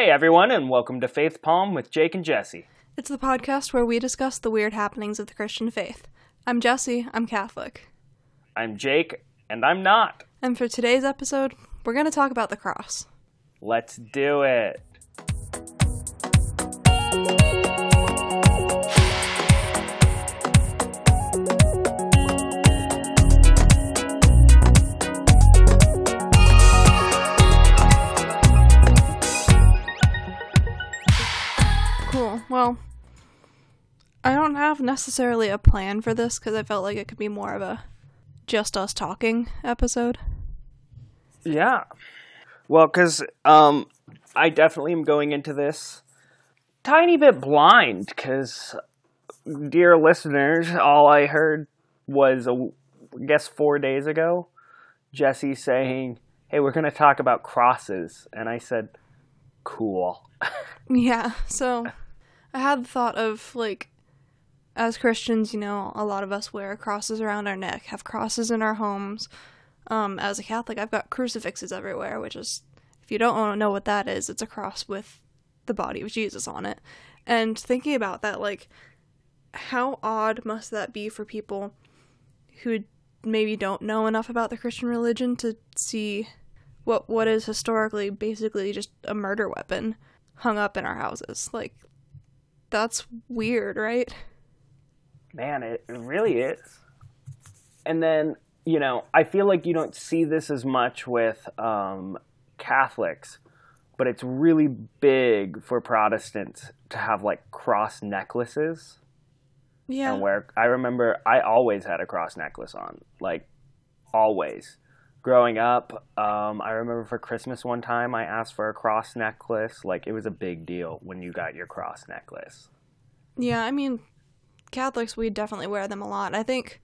Hey everyone, and welcome to Faith Palm with Jake and Jesse. It's the podcast where we discuss the weird happenings of the Christian faith. I'm Jesse, I'm Catholic. I'm Jake, and I'm not. And for today's episode, we're going to talk about the cross. Let's do it. I don't have necessarily a plan for this because I felt like it could be more of a just us talking episode. Yeah. Well, because um, I definitely am going into this tiny bit blind because, dear listeners, all I heard was, a, I guess, four days ago, Jesse saying, hey, we're going to talk about crosses. And I said, cool. Yeah, so I had the thought of like, as Christians, you know, a lot of us wear crosses around our neck, have crosses in our homes. Um, as a Catholic, I've got crucifixes everywhere, which is, if you don't know what that is, it's a cross with the body of Jesus on it. And thinking about that, like, how odd must that be for people who maybe don't know enough about the Christian religion to see what what is historically basically just a murder weapon hung up in our houses. Like that's weird, right? Man, it, it really is. And then, you know, I feel like you don't see this as much with um, Catholics, but it's really big for Protestants to have like cross necklaces. Yeah. And where I remember I always had a cross necklace on, like always. Growing up, um, I remember for Christmas one time I asked for a cross necklace. Like it was a big deal when you got your cross necklace. Yeah, I mean, Catholics we definitely wear them a lot. I think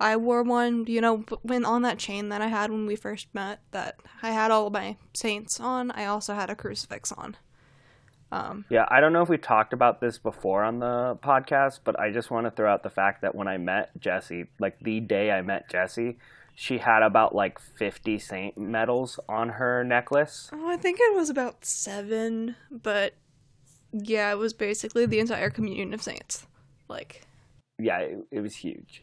I wore one, you know, when on that chain that I had when we first met. That I had all my saints on. I also had a crucifix on. Um, Yeah, I don't know if we talked about this before on the podcast, but I just want to throw out the fact that when I met Jesse, like the day I met Jesse, she had about like 50 saint medals on her necklace. oh, I think it was about seven, but yeah, it was basically the entire communion of saints. Like, Yeah, it, it was huge.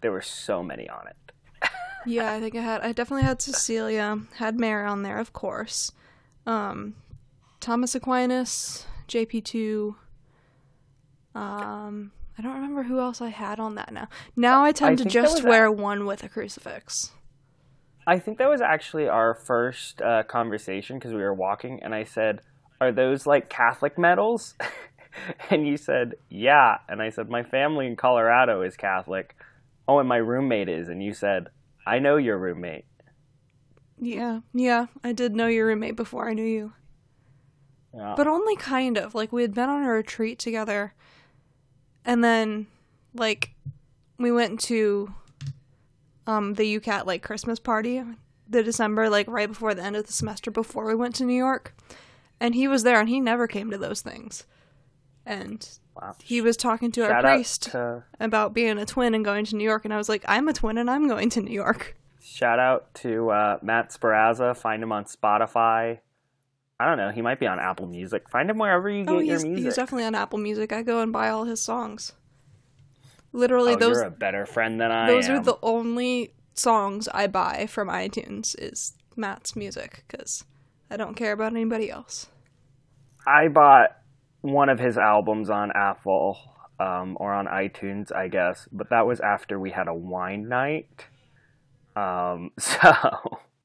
There were so many on it. yeah, I think I had. I definitely had Cecilia. Had Mary on there, of course. Um, Thomas Aquinas, JP two. Um, I don't remember who else I had on that now. Now I tend to just wear a- one with a crucifix. I think that was actually our first uh, conversation because we were walking, and I said, Are those like Catholic medals? and you said, Yeah. And I said, My family in Colorado is Catholic. Oh, and my roommate is. And you said, I know your roommate. Yeah, yeah, I did know your roommate before I knew you. Yeah. But only kind of. Like we had been on a retreat together and then like we went to um the UCAT like Christmas party the December like right before the end of the semester before we went to New York. And he was there and he never came to those things. And Wow. he was talking to our Shout out priest to about being a twin and going to New York and I was like, I'm a twin and I'm going to New York. shout out to uh, Matt Sparazza. Find him on Spotify. I don't know. He might be on Apple Music. Find him wherever you get Oh, your music. he's definitely on Apple Music. I go and buy all his songs. Literally, oh, those you're a better friend than I those am. are the only songs I buy from iTunes is Matt's music because I don't care about anybody else. I bought one of his albums on Apple um, or on iTunes, I guess, but that was after we had a wine night. Um, so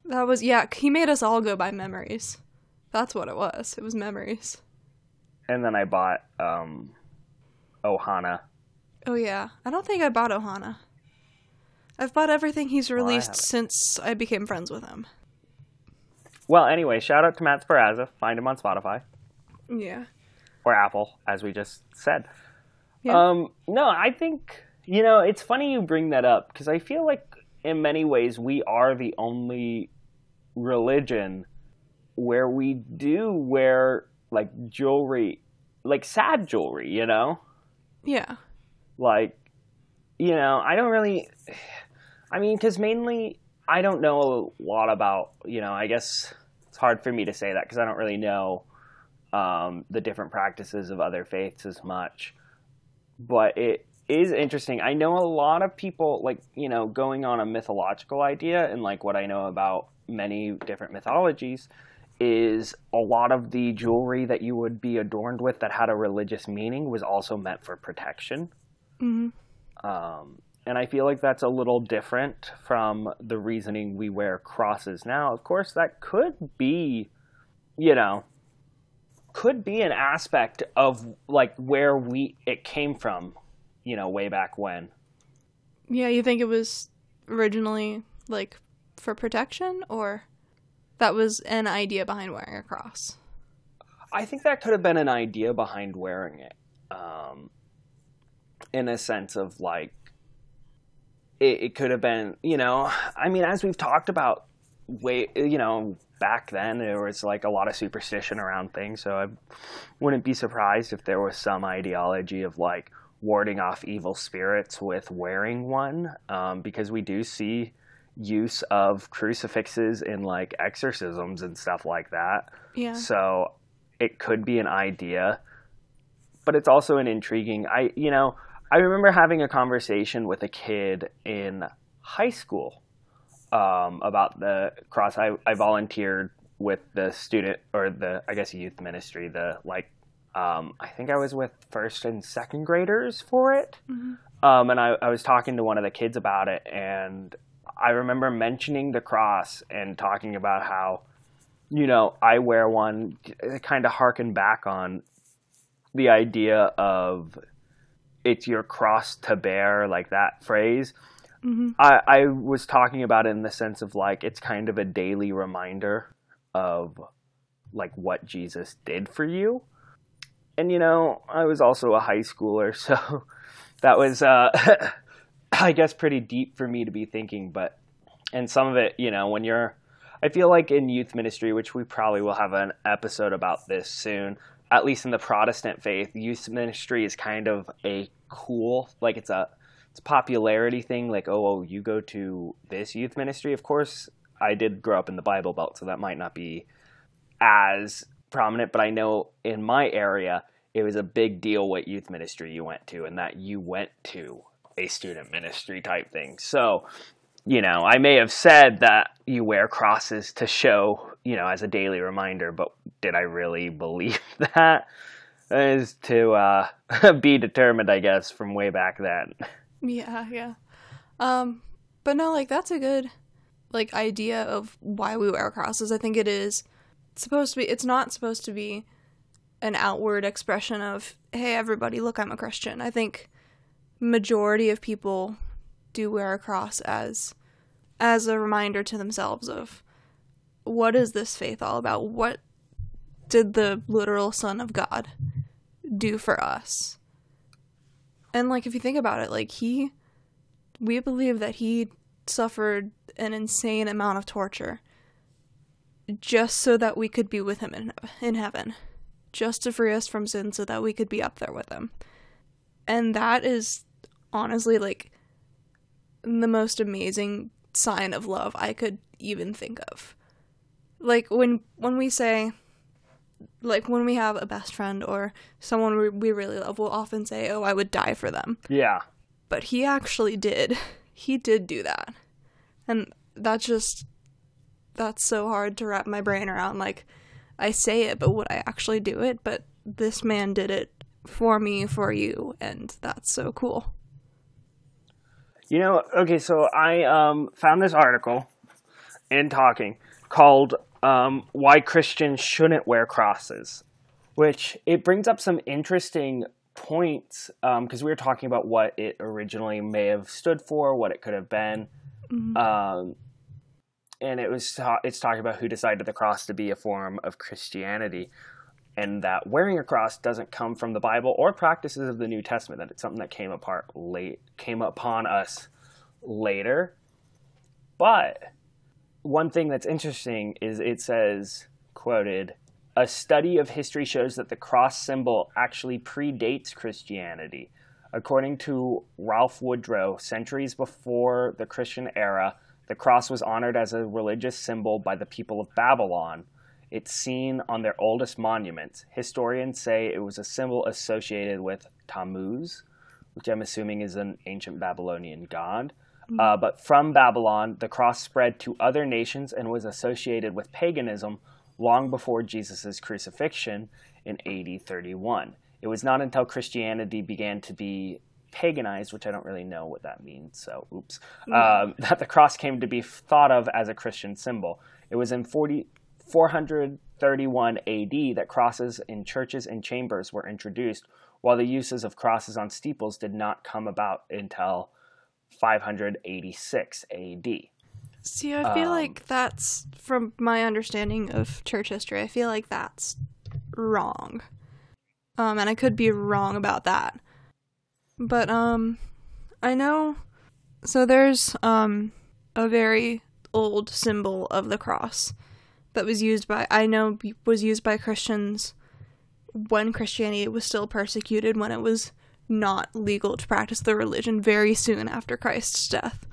That was yeah. He made us all go buy memories. That's what it was. It was memories. and then I bought um, Ohana. Oh yeah. I don't think I bought Ohana. I've bought everything he's released haven't. since I became friends with him. Well, anyway, shout out to Matt Sparazza. Find him on Spotify Yeah. Or Apple, as we just said. Yeah. Um, no, I think you know it's funny you bring that up because I feel like in many ways we are the only religion where we do wear like jewelry, like sad jewelry. You know, Yeah. like you know I don't really. I mean, because mainly I don't know a lot about you know. I guess it's hard for me to say that because I don't really know um, the different practices of other faiths as much. But it is interesting. I know a lot of people, like, you know, going on a mythological idea and like what I know about many different mythologies is a lot of the jewelry that you would be adorned with that had a religious meaning was also meant for protection. Mm-hmm. Um, and I feel like that's a little different from the reasoning we wear crosses now. Of course, that could be, you know, could be an aspect of like where we it came from, you know, way back when. Yeah, you think it was originally like for protection or that was an idea behind wearing a cross? I think that could have been an idea behind wearing it. Um, in a sense of like it, it could have been, you know, I mean, as we've talked about way, you know, back then there was like a lot of superstition around things. So I wouldn't be surprised if there was some ideology of like warding off evil spirits with wearing one, um, because we do see use of crucifixes in like exorcisms and stuff like that. Yeah. So it could be an idea, but it's also an intriguing. I you know I remember having a conversation with a kid in high school um, about the cross. I, I volunteered with the student or the I guess youth ministry. The like um, I think I was with first and second graders for it. Mm-hmm. Um, and I, I was talking to one of the kids about it, and I remember mentioning the cross and talking about how, you know, I wear one, kind of harken back on the idea of it's your cross to bear, like that phrase. Mm-hmm. I, I was talking about it in the sense of like it's kind of a daily reminder of like what Jesus did for you. And you know, I was also a high schooler, so that was uh I guess pretty deep for me to be thinking, but and some of it, you know, when you're I feel like in youth ministry, which we probably will have an episode about this soon, at least in the Protestant faith, youth ministry is kind of a cool, like it's a it's a popularity thing. Like, oh, oh, you go to this youth ministry. Of course, I did grow up in the Bible Belt, so that might not be as prominent. But I know in my area, it was a big deal what youth ministry you went to, and that you went to a student ministry type thing. So, you know, I may have said that you wear crosses to show, you know, as a daily reminder, but did I really believe that? Is to uh, be determined, I guess, from way back then. Yeah, yeah. Um, but no, like that's a good like idea of why we wear crosses. I think it is supposed to be. It's not supposed to be an outward expression of "Hey, everybody, look, I'm a Christian." I think majority of people do wear a cross as as a reminder to themselves of what is this faith all about? What did the literal Son of God do for us? And like if you think about it, like he we believe that he suffered an insane amount of torture just so that we could be with him in in heaven. Just to free us from sin so that we could be up there with him. And that is honestly like the most amazing sign of love I could even think of. Like when when we say like when we have a best friend or someone we, we really love, we'll often say, "Oh, I would die for them." Yeah. But he actually did. He did do that. And that's just that's so hard to wrap my brain around like I say it, but would I actually do it? But this man did it for me, for you, and that's so cool. You know, okay, so I um, found this article in Talking called um, "Why Christians Shouldn't Wear Crosses," which it brings up some interesting points because um, we were talking about what it originally may have stood for, what it could have been, Mhm. um, and it was ta- it's talking about who decided the cross to be a form of Christianity, and that wearing a cross doesn't come from the Bible or practices of the New Testament. That it's something that came apart late came upon us later. But one thing that's interesting is it says quoted a study of history shows that the cross symbol actually predates Christianity. According to Ralph Woodrow, centuries before the Christian era, the cross was honored as a religious symbol by the people of Babylon. It's seen on their oldest monuments. Historians say it was a symbol associated with Tammuz, which I'm assuming is an ancient Babylonian god. Uh, but from Babylon, the cross spread to other nations and was associated with paganism long before Jesus' crucifixion in AD 31. It was not until Christianity began to be paganized, which I don't really know what that means, so oops, um, that the cross came to be thought of as a Christian symbol. It was in 40, 431 AD that crosses in churches and chambers were introduced, while the uses of crosses on steeples did not come about until 586 AD. See, I feel Um, like that's from my understanding of church history. I feel like that's wrong. Um, and I could be wrong about that. But um, I know. So there's um a very old symbol of the cross that was used by I know was used by Christians when Christianity was still persecuted when it was not legal to practice the religion very soon after Christ's death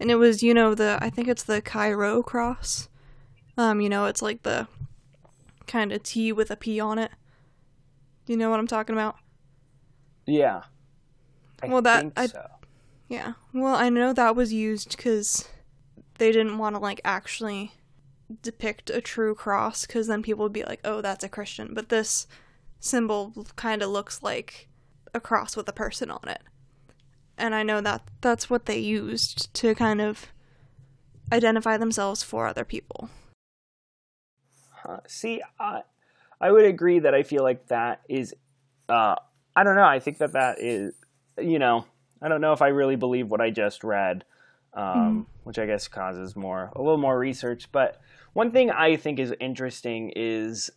and it was you know the I think it's the Chi-Rho cross. Um, you know, it's like the kind of T with a P on it. Do you know what I'm talking about? Yeah. I Well, that- I- so. Yeah. Well, I know that was used because they didn't want to like actually depict a true cross because then people would be like, "Oh, that's a Christian." But this symbol kind of looks like a cross with a person on it, and I know that that's what they used to kind of identify themselves for other people. Huh. See, I, I would agree that I feel like that is, uh, I don't know. I think that that is, you know, I don't know if I really believe what I just read, um, which I guess causes more, a little more research. But one thing I think is interesting is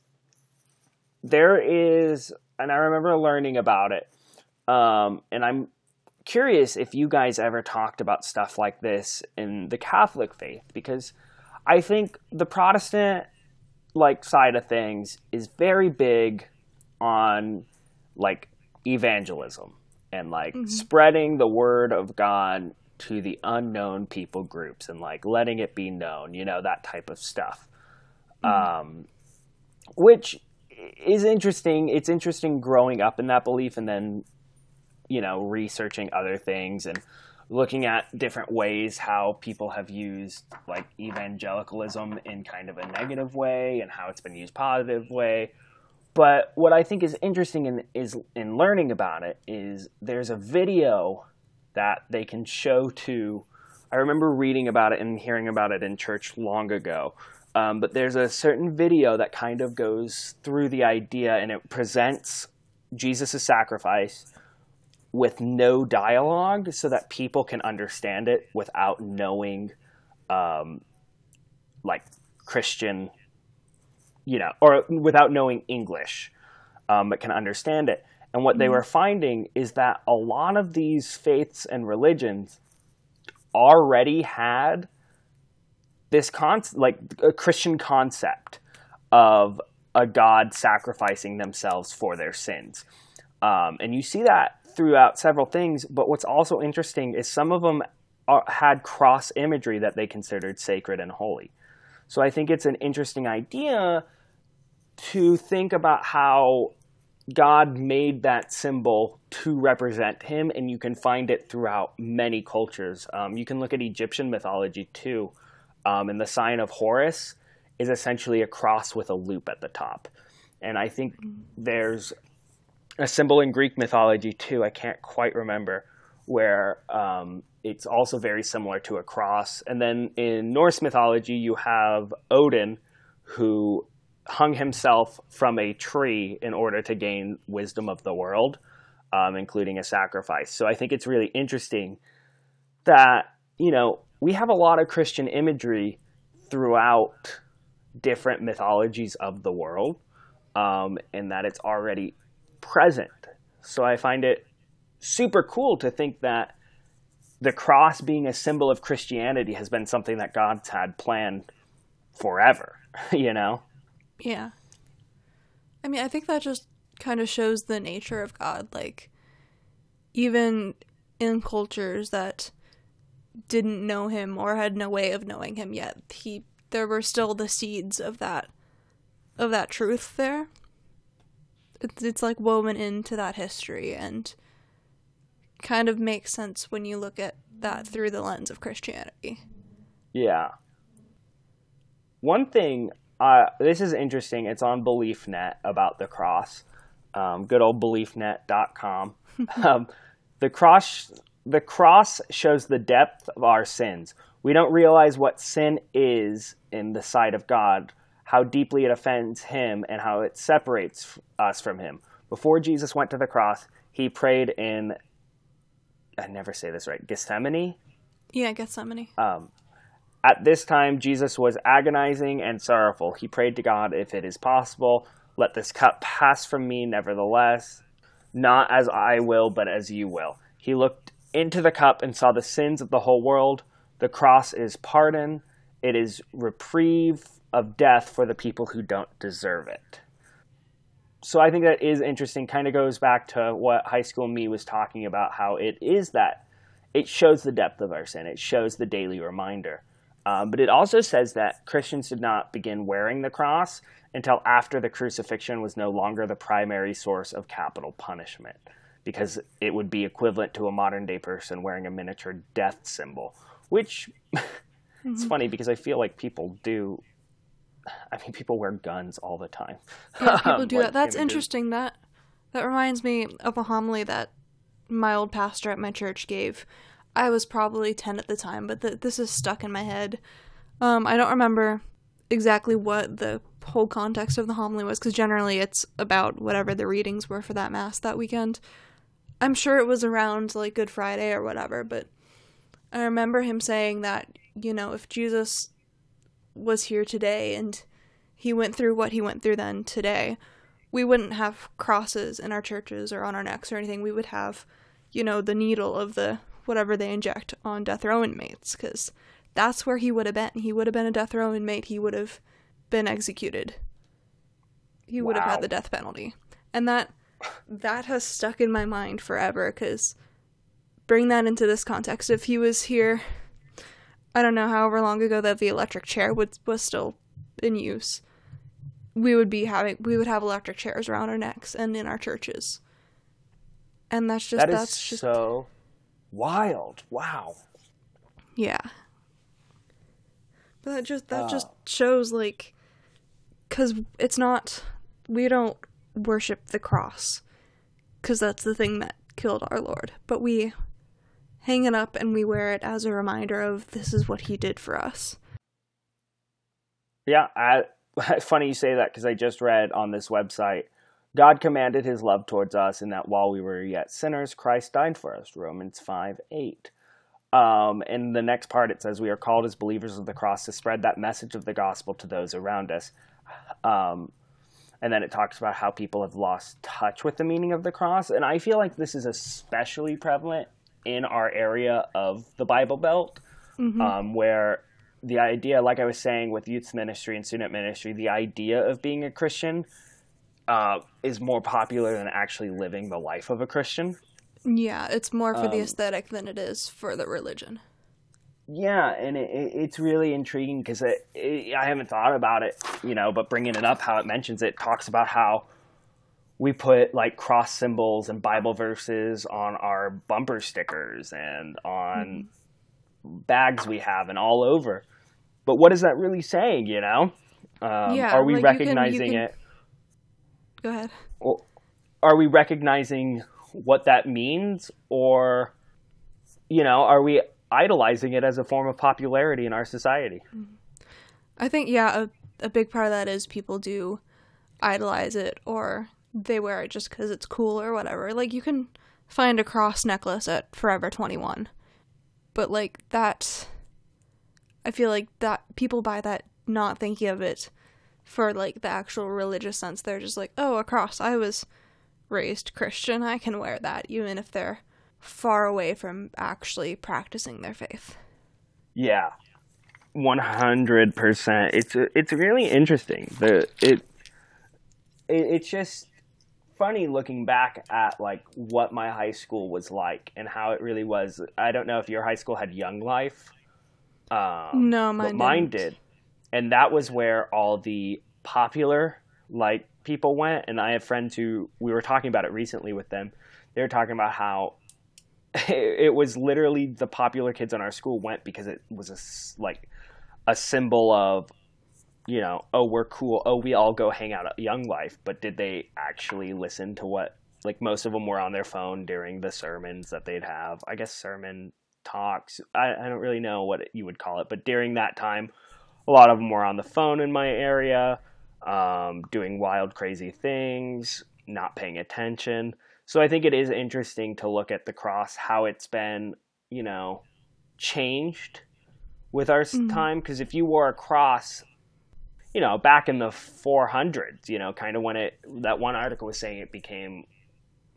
there is, and I remember learning about it, um, and I'm curious if you guys ever talked about stuff like this in the Catholic faith, because I think the Protestant like side of things is very big on like evangelism and like spreading the word of God to the unknown people groups and like letting it be known, you know, that type of stuff. Um, which is interesting. It's interesting growing up in that belief and then, you know, researching other things and looking at different ways how people have used like evangelicalism in kind of a negative way and how it's been used positive way. But what i think is interesting in is in learning about it is there's a video that they can show to i remember reading about it and hearing about it in church long ago um, but there's a certain video that kind of goes through the idea and it presents jesus' sacrifice with no dialogue so that people can understand it without knowing um, like christian you know or without knowing english um, but can understand it. And what they were finding is that a lot of these faiths and religions already had this con like a christian concept of a god sacrificing themselves for their sins. Um, and you see that throughout several things. But what's also interesting is some of them are, had cross imagery that they considered sacred and holy. So I think it's an interesting idea to think about how God made that symbol to represent Him, and you can find it throughout many cultures. Um, you can look at Egyptian mythology too, um, and the sign of Horus is essentially a cross with a loop at the top. And I think there's a symbol in Greek mythology too. I can't quite remember where um, it's also very similar to a cross. And then in Norse mythology, you have Odin, who hung himself from a tree in order to gain wisdom of the world, um, including a sacrifice. So I think it's really interesting that you know we have a lot of Christian imagery throughout different mythologies of the world, um, and that it's already present. So I find it super cool to think that the cross being a symbol of Christianity has been something that God's had planned forever, you know? Yeah. I mean, I think that just kind of shows the nature of God. Like, even in cultures that didn't know him or had no way of knowing him yet, he there were still the seeds of that of that truth there. It's it's like woven into that history and kind of makes sense when you look at that through the lens of Christianity. Yeah. One thing, uh, this is interesting. It's on BeliefNet about the cross. Um, good old BeliefNet.com. um, the cross, the cross shows the depth of our sins. We don't realize what sin is in the sight of God, how deeply it offends Him, and how it separates us from Him. Before Jesus went to the cross, He prayed in, I never say this right, Gethsemane. Yeah, Gethsemane. Um, at this time, Jesus was agonizing and sorrowful. He prayed to God, if it is possible, let this cup pass from me, nevertheless, not as I will, but as you will. He looked into the cup and saw the sins of the whole world. The cross is pardon, it is reprieve of death for the people who don't deserve it. So I think that is interesting. Kind of goes back to what high school me was talking about how it is that it shows the depth of our sin, it shows the daily reminder. Um, but it also says that Christians did not begin wearing the cross until after the crucifixion was no longer the primary source of capital punishment, because it would be equivalent to a modern day person wearing a miniature death symbol, which mm-hmm. it's funny because I feel like people do. I mean, people wear guns all the time. Yeah, people do like that. That's interesting. That that reminds me of a homily that my old pastor at my church gave I was probably 10 at the time, but the, this is stuck in my head. Um, I don't remember exactly what the whole context of the homily was, because generally it's about whatever the readings were for that Mass that weekend. I'm sure it was around like Good Friday or whatever, but I remember him saying that, you know, if Jesus was here today and he went through what he went through then today, we wouldn't have crosses in our churches or on our necks or anything. We would have, you know, the needle of the whatever they inject on death row inmates, because that's where he would have been. He would have been a death row inmate. He would have been executed. He would have had the death penalty, and that that has stuck in my mind forever. Because bring that into this context, if he was here, I don't know however long ago that the electric chair was was still in use, we would be having we would have electric chairs around our necks and in our churches. And that's just that that's just so wild. Wow. Yeah. But that just that uh, just shows like cuz it's not we don't worship the cross cuz that's the thing that killed our lord, but we hang it up and we wear it as a reminder of this is what he did for us. Yeah, I funny you say that cuz I just read on this website God commanded his love towards us in that while we were yet sinners, Christ died for us. Romans 5 8. Um, in the next part, it says, We are called as believers of the cross to spread that message of the gospel to those around us. Um, and then it talks about how people have lost touch with the meaning of the cross. And I feel like this is especially prevalent in our area of the Bible Belt, mm-hmm. um, where the idea, like I was saying with youth ministry and student ministry, the idea of being a Christian uh, is more popular than actually living the life of a Christian. Yeah, it's more for um, the aesthetic than it is for the religion. Yeah, and it, it, it's really intriguing because I haven't thought about it, you know, but bringing it up, how it mentions it, talks about how we put like cross symbols and Bible verses on our bumper stickers and on mm-hmm. bags we have and all over. But what is that really saying, you know? Um, yeah, are we like recognizing you can, you can... it? Go ahead. Are we recognizing what that means, or, you know, are we idolizing it as a form of popularity in our society? Mm-hmm. I think, yeah, a, a big part of that is people do idolize it, or they wear it just because it's cool or whatever. Like, you can find a cross necklace at Forever 21. But, like, that. I feel like that people buy that not thinking of it for like the actual religious sense. They're just like, oh, a cross. I was raised Christian. I can wear that, even if they're far away from actually practicing their faith. Yeah, one hundred percent. It's it's really interesting. The it, it it's just funny looking back at like what my high school was like and how it really was. I don't know if your high school had Young Life. Um, no, mine, mine did and that was where all the popular like people went and I have friends who we were talking about it recently with them. They were talking about how it was literally the popular kids in our school went because it was a like a symbol of you know, oh, we're cool. Oh, we all go hang out at Young Life. But did they actually listen to what, like, most of them were on their phone during the sermons that they'd have? I guess sermon talks. I, I don't really know what you would call it. But during that time, a lot of them were on the phone in my area, um, doing wild, crazy things, not paying attention. So I think it is interesting to look at the cross, how it's been, you know, changed with our mm-hmm. time. Because if you wore a cross you know, back in the 400s, you know, kind of when it that one article was saying it became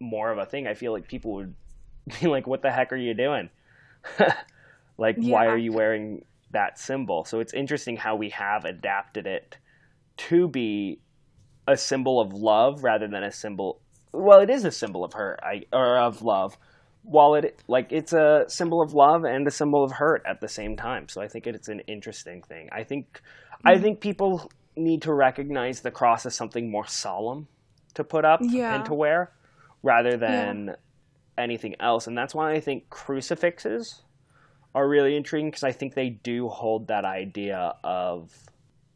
more of a thing. I feel like people would be like, "What the heck are you doing? like, yeah. why are you wearing that symbol?" So it's interesting how we have adapted it to be a symbol of love rather than a symbol. Well, it is a symbol of hurt, I, or of love. While it like it's a symbol of love and a symbol of hurt at the same time. So I think it's an interesting thing. I think I think people need to recognize the cross as something more solemn to put up yeah. and to wear rather than yeah. anything else. And that's why I think crucifixes are really intriguing because I think they do hold that idea of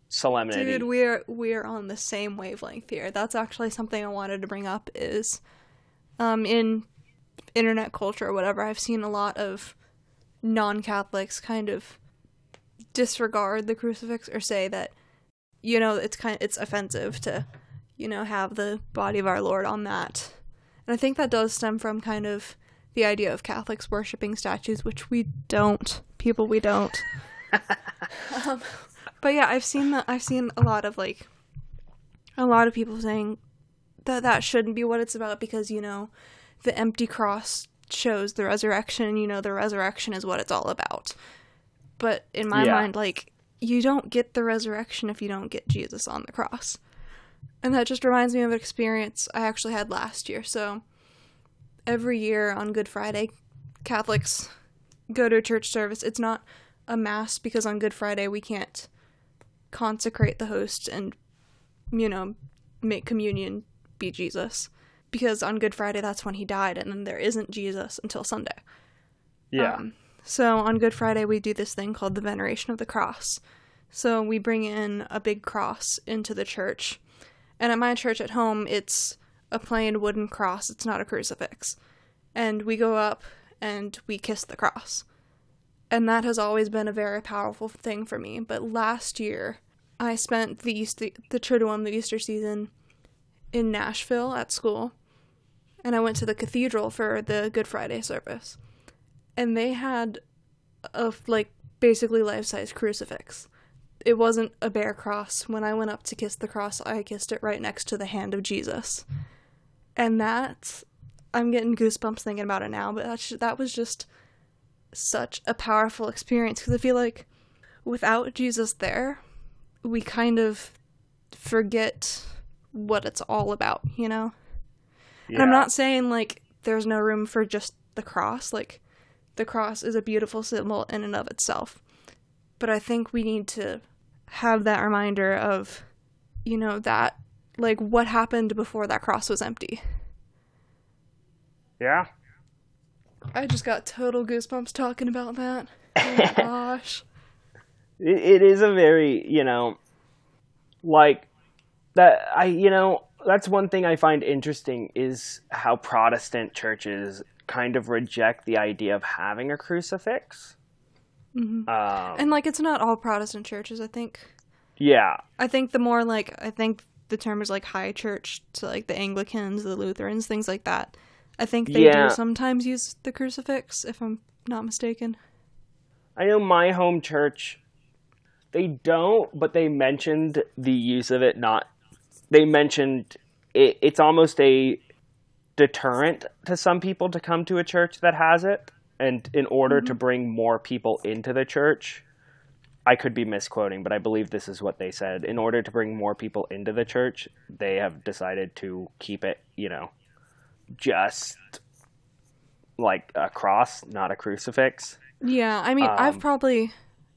solemnity. Dude, we're we're on the same wavelength here. That's actually something I wanted to bring up is um in internet culture or whatever, I've seen a lot of non-Catholics kind of disregard the crucifix or say that you know it's kind of, it's offensive to you know have the body of our lord on that. And i think that does stem from kind of the idea of catholics worshiping statues which we don't people we don't. Um, but yeah i've seen that i've seen a lot of like a lot of people saying that that shouldn't be what it's about because you know the empty cross shows the resurrection you know the resurrection is what it's all about but in my yeah. mind, like, you don't get the resurrection if you don't get Jesus on the cross. And that just reminds me of an experience I actually had last year. So every year on Good Friday, Catholics go to a church service. It's not a mass because on Good Friday we can't consecrate the host and, you know, make communion be Jesus. Because on Good Friday, that's when he died, and then there isn't Jesus until Sunday. Yeah. Um, so on Good Friday, we do this thing called the Veneration of the Cross. So we bring in a big cross into the church. And at my church at home, it's a plain wooden cross, it's not a crucifix. And we go up and we kiss the cross. And that has always been a very powerful thing for me. But last year, I spent the Easter, the Triduum, the Easter season, in Nashville at school. And I went to the cathedral for the Good Friday service and they had a like basically life-size crucifix. It wasn't a bare cross. When I went up to kiss the cross, I kissed it right next to the hand of Jesus. And that's I'm getting goosebumps thinking about it now, but that's that was just such a powerful experience because I feel like without Jesus there, we kind of forget what it's all about, you know? Yeah. And I'm not saying like there's no room for just the cross, like the cross is a beautiful symbol in and of itself. But I think we need to have that reminder of, you know, that, like, what happened before that cross was empty. Yeah. I just got total goosebumps talking about that. Oh my gosh. It, it is a very, you know, like, that, I, you know, that's one thing I find interesting is how Protestant churches kind of reject the idea of having a crucifix. Mm-hmm. Um, and like, it's not all Protestant churches. I think. Yeah. I think the more like I think the term is like high church to like the Anglicans, the Lutherans, things like that. I think they yeah. do sometimes use the crucifix, if I'm not mistaken. I know my home church, they don't, but they mentioned the use of it. Not, they mentioned it, it's almost a deterrent to some people to come to a church that has it. And in order mm-hmm. to bring more people into the church, I could be misquoting, but I believe this is what they said. In order to bring more people into the church, they have decided to keep it, you know, just like a cross, not a crucifix. Yeah, I mean, um, I've probably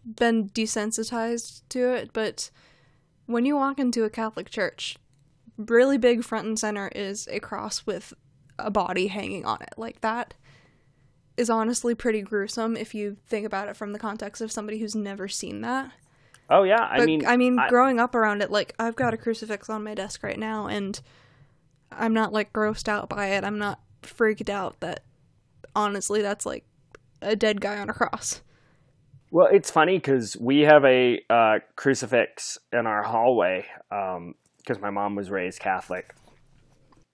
been desensitized to it, but when you walk into a Catholic church, really big front and center is a cross with a body hanging on it. Like that is honestly pretty gruesome if you think about it from the context of somebody who's never seen that. Oh yeah, I But, mean, I mean, I- growing up around it, like I've got a crucifix on my desk right now, and I'm not like grossed out by it. I'm not freaked out that honestly that's like a dead guy on a cross. Well, it's funny because we have a uh, crucifix in our hallway because my mom was raised Catholic,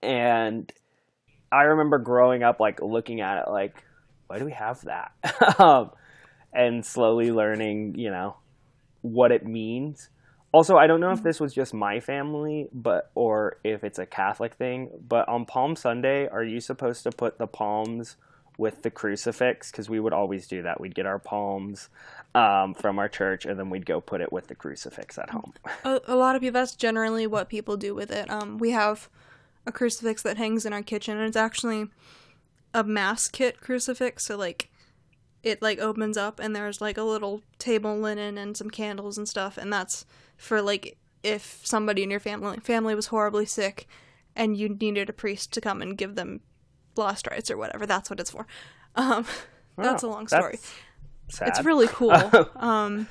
and I remember growing up like looking at it like, why do we have that? um, and slowly learning, you know, what it means. Also, I don't know if this was just my family, but or if it's a Catholic thing. But on Palm Sunday, are you supposed to put the palms with the crucifix? Because we would always do that. We'd get our palms um, from our church, and then we'd go put it with the crucifix at home. A, a lot of people, that's generally what people do with it. Um, we have a crucifix that hangs in our kitchen, and it's actually a mass kit crucifix. So like, it like opens up, and there's like a little table linen and some candles and stuff, and that's for like if somebody in your family family was horribly sick, and you needed a priest to come and give them last rites or whatever. That's what it's for. Um, that's a long story. It's really cool. um,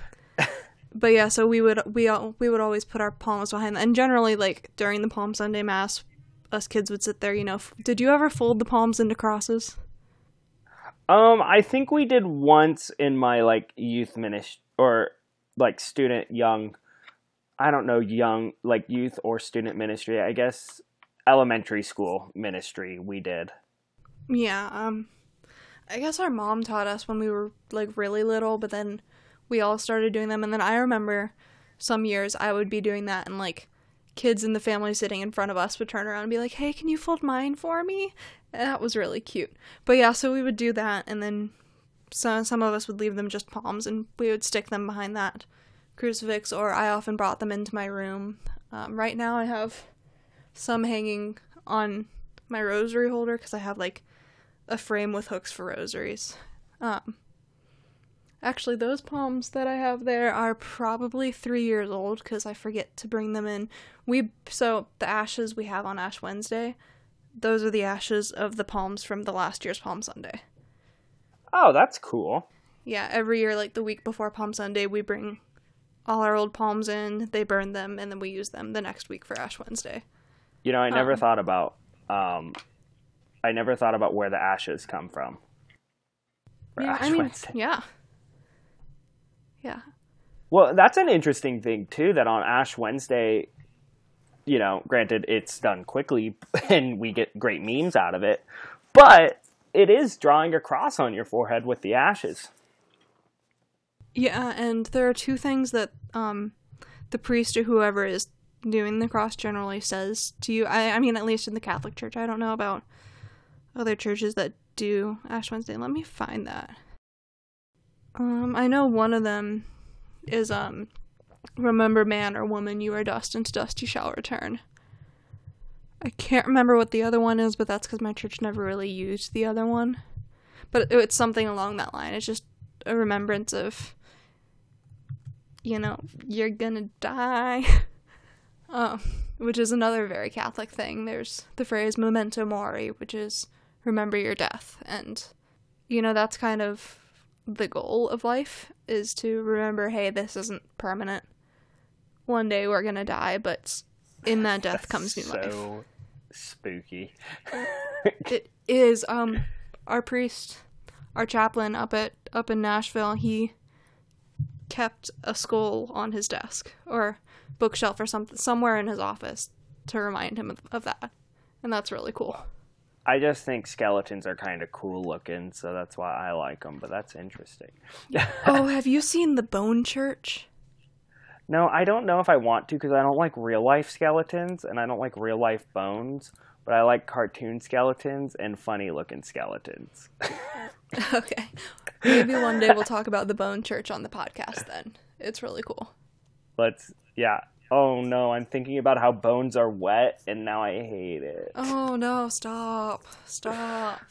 but yeah, so we would we all we would always put our palms behind that, and generally like during the Palm Sunday Mass, us kids would sit there. You know, f- did you ever fold the palms into crosses? Um, I think we did once in my like youth ministry or like student young. I don't know young like youth or student ministry. I guess elementary school ministry we did. Yeah. Um, I guess our mom taught us when we were like really little, but then we all started doing them, and then I remember some years I would be doing that, and like kids in the family sitting in front of us would turn around and be like, "Hey, can you fold mine for me?" And that was really cute. But yeah, so we would do that, and then some some of us would leave them just palms, and we would stick them behind that crucifix, or I often brought them into my room. Um, right now, I have some hanging on my rosary holder because I have like a frame with hooks for rosaries. Um, actually, those palms that I have there are probably three years old because I forget to bring them in. We so the ashes we have on Ash Wednesday, those are the ashes of the palms from the last year's Palm Sunday. Oh, that's cool. Yeah, every year, like the week before Palm Sunday, we bring all our old palms in, they burn them, and then we use them the next week for Ash Wednesday. You know, I never Um, thought about um I never thought about where the ashes come from. Yeah, Ash I mean, Wednesday. yeah, yeah. Well, that's an interesting thing too. That on Ash Wednesday, you know, granted it's done quickly and we get great memes out of it, but it is drawing a cross on your forehead with the ashes. Yeah, and there are two things that um the priest or whoever is doing the cross generally says to you. I I mean at least in the Catholic Church. I don't know about other churches that do Ash Wednesday. Let me find that. Um I know one of them is um remember man or woman you are dust and to dust you shall return. I can't remember what the other one is, but that's cuz my church never really used the other one. But it- it's something along that line. It's just a remembrance of you know, you're gonna die. um, which is another very Catholic thing. There's the phrase memento mori, which is remember your death. And, you know, that's kind of the goal of life is to remember, hey, this isn't permanent. One day we're gonna die, but in that death comes new life. so spooky. It is um our priest, our chaplain up at up in Nashville, he kept a skull on his desk or bookshelf or something somewhere in his office to remind him of, of that. And that's really cool. I just think skeletons are kind of cool looking, so that's why I like them. But that's interesting. oh, have you seen the Bone Church? No, I don't know if I want to because I don't like real life skeletons and I don't like real life bones, but I like cartoon skeletons and funny looking skeletons. okay. Maybe one day we'll talk about the Bone Church on the podcast then. It's really cool. Let's, yeah. Oh no, I'm thinking about how bones are wet and now I hate it. Oh no, stop. Stop.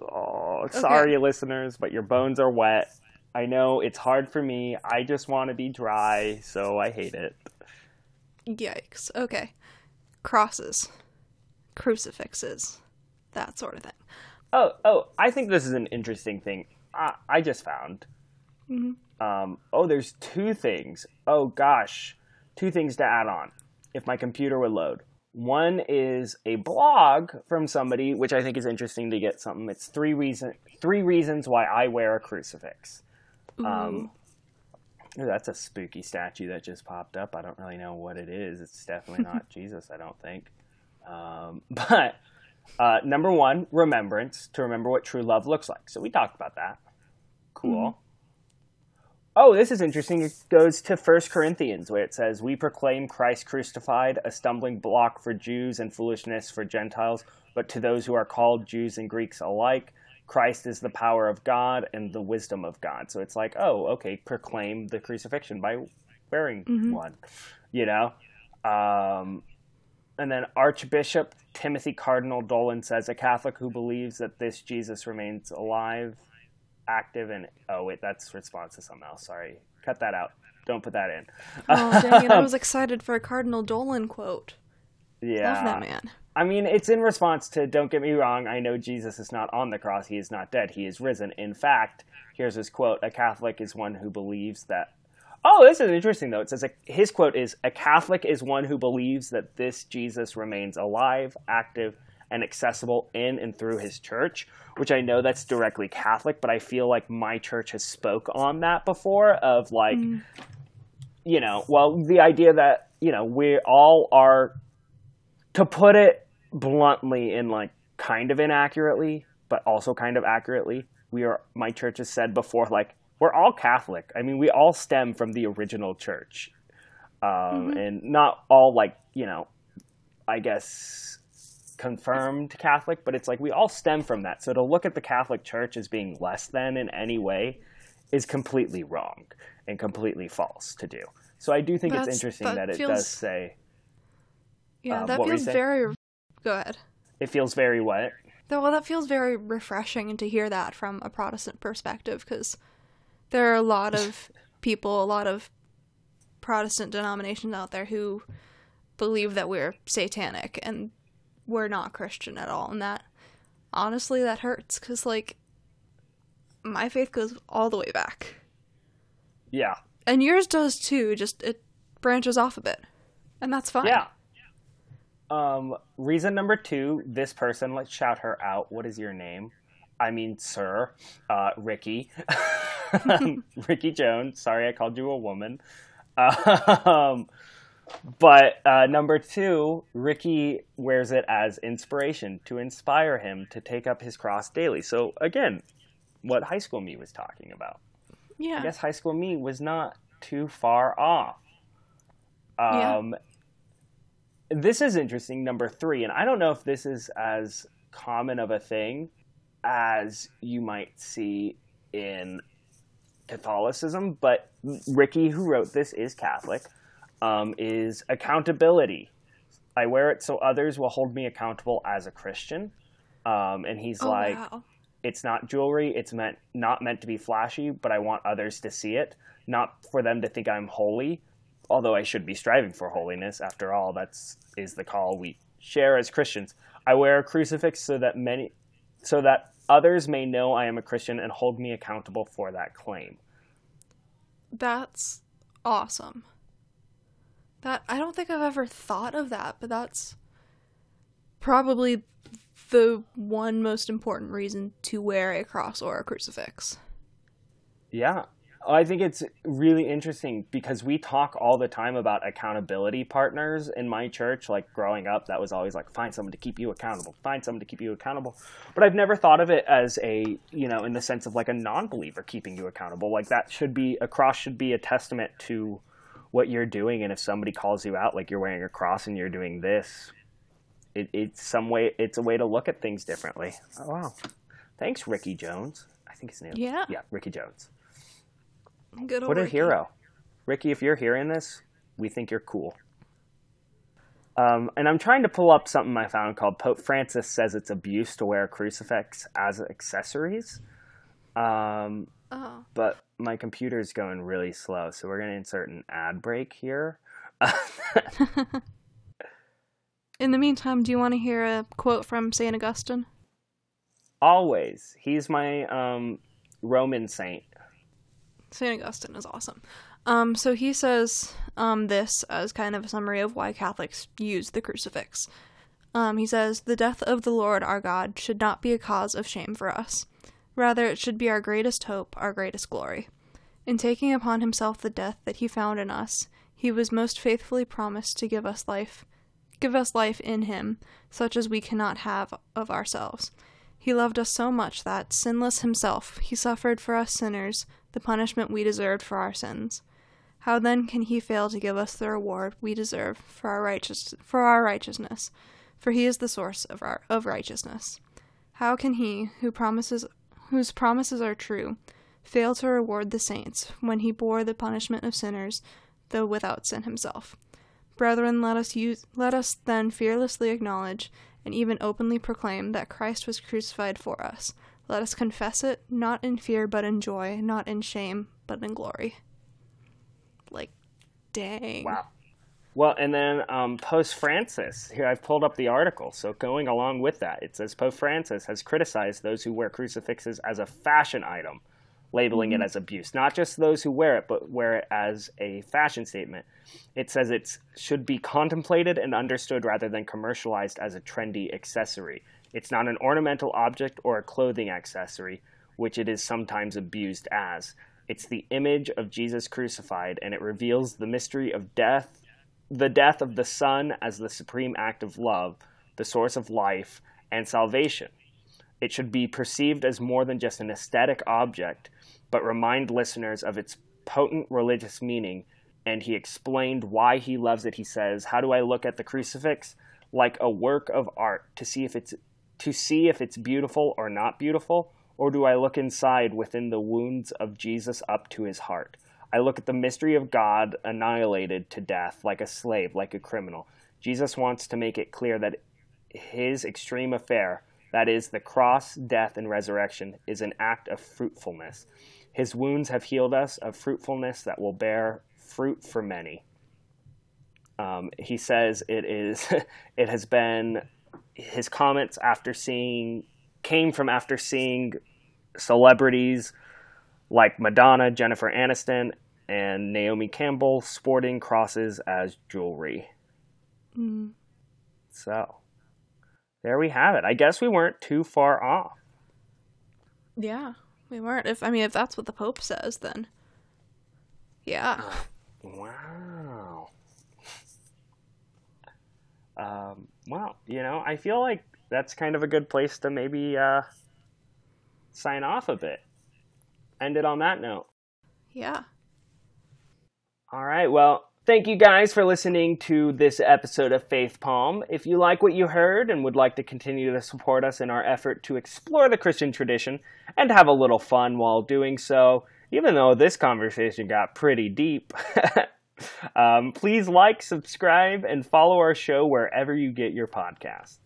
Oh, sorry, listeners, but your bones are wet. I know it's hard for me. I just want to be dry, so I hate it. Yikes. Okay. crosses, crucifixes, that sort of thing. Oh, oh, I think this is an interesting thing. I, I just found. Mm-hmm. Um, oh, there's two things. Oh gosh, two things to add on. If my computer would load. One is a blog from somebody, which I think is interesting to get something. It's three reason three reasons why I wear a crucifix. Um, that's a spooky statue that just popped up. I don't really know what it is. It's definitely not Jesus, I don't think. Um, but uh, number one, remembrance to remember what true love looks like. So we talked about that. Cool. Mm-hmm. Oh, this is interesting. It goes to First Corinthians, where it says, We proclaim Christ crucified, a stumbling block for Jews and foolishness for Gentiles, but to those who are called Jews and Greeks alike, Christ is the power of God and the wisdom of God. So it's like, oh, okay, proclaim the crucifixion by wearing mm-hmm. one, you know? Um, and then Archbishop Timothy Cardinal Dolan says, A Catholic who believes that this Jesus remains alive active and oh wait, that's response to something else. Sorry, cut that out. Don't put that in. Oh dang it! I was excited for a Cardinal Dolan quote. Yeah, love that man. I mean, it's in response to. Don't get me wrong. I know Jesus is not on the cross. He is not dead. He is risen. In fact, here's his quote: "A Catholic is one who believes that." Oh, this is interesting though. It says his quote is: "A Catholic is one who believes that this Jesus remains alive, active, and accessible in and through his church, which I know that's directly Catholic, but I feel like my church has spoke on that before of like mm. you know, well, the idea that, you know, we all are to put it bluntly and like kind of inaccurately, but also kind of accurately, we are my church has said before like we're all Catholic. I mean, we all stem from the original church. Um, mm-hmm. and not all like, you know, I guess confirmed Catholic, but it's like we all stem from that. So to look at the Catholic Church as being less than in any way is completely wrong and completely false to do. So I do think That's, it's interesting that, that feels... it does say. Yeah, uh, that feels very. Go ahead. It feels very what? Well, that feels very refreshing to hear that from a Protestant perspective because there are a lot of people, a lot of Protestant denominations out there who believe that we're satanic and we're not Christian at all. And that, honestly, that hurts because, like, my faith goes all the way back. Yeah. And yours does too, just it branches off a bit. And that's fine. Yeah. Um, reason number two, this person, let's shout her out. What is your name? I mean, sir, uh, Ricky. Ricky Jones. Sorry, I called you a woman. um, but uh, number two, Ricky wears it as inspiration to inspire him to take up his cross daily. So again, what high school me was talking about. Yeah. I guess high school me was not too far off. Um, yeah. This is interesting, number three, and I don't know if this is as common of a thing as you might see in Catholicism, but Ricky, who wrote this, is Catholic um, is accountability. I wear it so others will hold me accountable as a Christian. Um, and he's oh, like, wow. it's not jewelry. It's meant not meant to be flashy, but I want others to see it, not for them to think I'm holy. Although I should be striving for holiness. After all, that's is the call we share as Christians. I wear a crucifix so that many, so that others may know I am a Christian and hold me accountable for that claim. That's awesome. That I don't think I've ever thought of that, but that's probably the one most important reason to wear a cross or a crucifix. Yeah. I think it's really interesting because we talk all the time about accountability partners in my church. Like growing up, that was always like, find someone to keep you accountable, find someone to keep you accountable. But I've never thought of it as a, you know, in the sense of like a non believer keeping you accountable. Like that should be, a cross should be a testament to what you're doing and if somebody calls you out like you're wearing a cross and you're doing this it, it's some way it's a way to look at things differently. Oh wow. Thanks ricky jones. I think his name yeah. Yeah ricky jones. Good what a ricky. hero. Ricky if you're hearing this we think you're cool. Um, and i'm trying to pull up something i found called pope francis says it's abuse to wear a crucifix as accessories. Um, oh. but my computer's going really slow, so we're going to insert an ad break here. In the meantime, do you want to hear a quote from St. Augustine? Always. He's my um, Roman saint. St. Augustine is awesome. Um, so he says um, this as kind of a summary of why Catholics use the crucifix. Um, he says, The death of the Lord our God should not be a cause of shame for us. Rather, it should be our greatest hope, our greatest glory. In taking upon himself the death that he found in us, he was most faithfully promised to give us life, give us life in him, such as we cannot have of ourselves. He loved us so much that, sinless himself, he suffered for us sinners the punishment we deserved for our sins. How then can he fail to give us the reward we deserve for our righteous for our righteousness? For he is the source of our of righteousness. How can he, who promises whose promises are true, fail to reward the saints when he bore the punishment of sinners, though without sin himself? Brethren, let us use let us then fearlessly acknowledge and even openly proclaim that Christ was crucified for us. Let us confess it, not in fear but in joy, not in shame but in glory. Like, dang. Wow. Well, and then um, Pope Francis, here I've pulled up the article. So going along with that, it says Pope Francis has criticized those who wear crucifixes as a fashion item, labeling mm-hmm. it as abuse. Not just those who wear it, but wear it as a fashion statement. It says it should be contemplated and understood rather than commercialized as a trendy accessory. It's not an ornamental object or a clothing accessory, which it is sometimes abused as. It's the image of Jesus crucified, and it reveals the mystery of death, the death of the Son as the supreme act of love, the source of life and salvation. It should be perceived as more than just an aesthetic object, but remind listeners of its potent religious meaning. And he explained why he loves it. He says, How do I look at the crucifix? Like a work of art to see if it's to see if it's beautiful or not beautiful, or do I look inside within the wounds of Jesus up to his heart? I look at the mystery of God annihilated to death like a slave, like a criminal. Jesus wants to make it clear that his extreme affair, that is, the cross, death, and resurrection, is an act of fruitfulness. His wounds have healed us of fruitfulness that will bear fruit for many. Um, he says it is, it has been his comments after seeing came from after seeing celebrities like Madonna, Jennifer Aniston, and Naomi Campbell sporting crosses as jewelry. Mm. So, there we have it. I guess we weren't too far off. Yeah, we weren't. If I mean, if that's what the Pope says, then yeah. Wow. Um, well, you know, I feel like that's kind of a good place to maybe uh, sign off a bit. End it on that note. Yeah. All right. Well, thank you guys for listening to this episode of Faith Palm. If you like what you heard and would like to continue to support us in our effort to explore the Christian tradition and have a little fun while doing so, even though this conversation got pretty deep, um, please like, subscribe, and follow our show wherever you get your podcasts.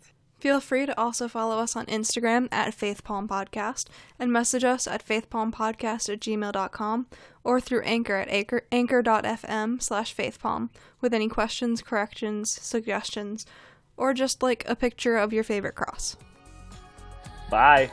Feel free to also follow us on Instagram at FaithPalmPodcast and message us at faithpalmpodcast at gmail.com or through Anchor at anchor, anchor.fm slash faithpalm with any questions, corrections, suggestions, or just like a picture of your favorite cross. Bye.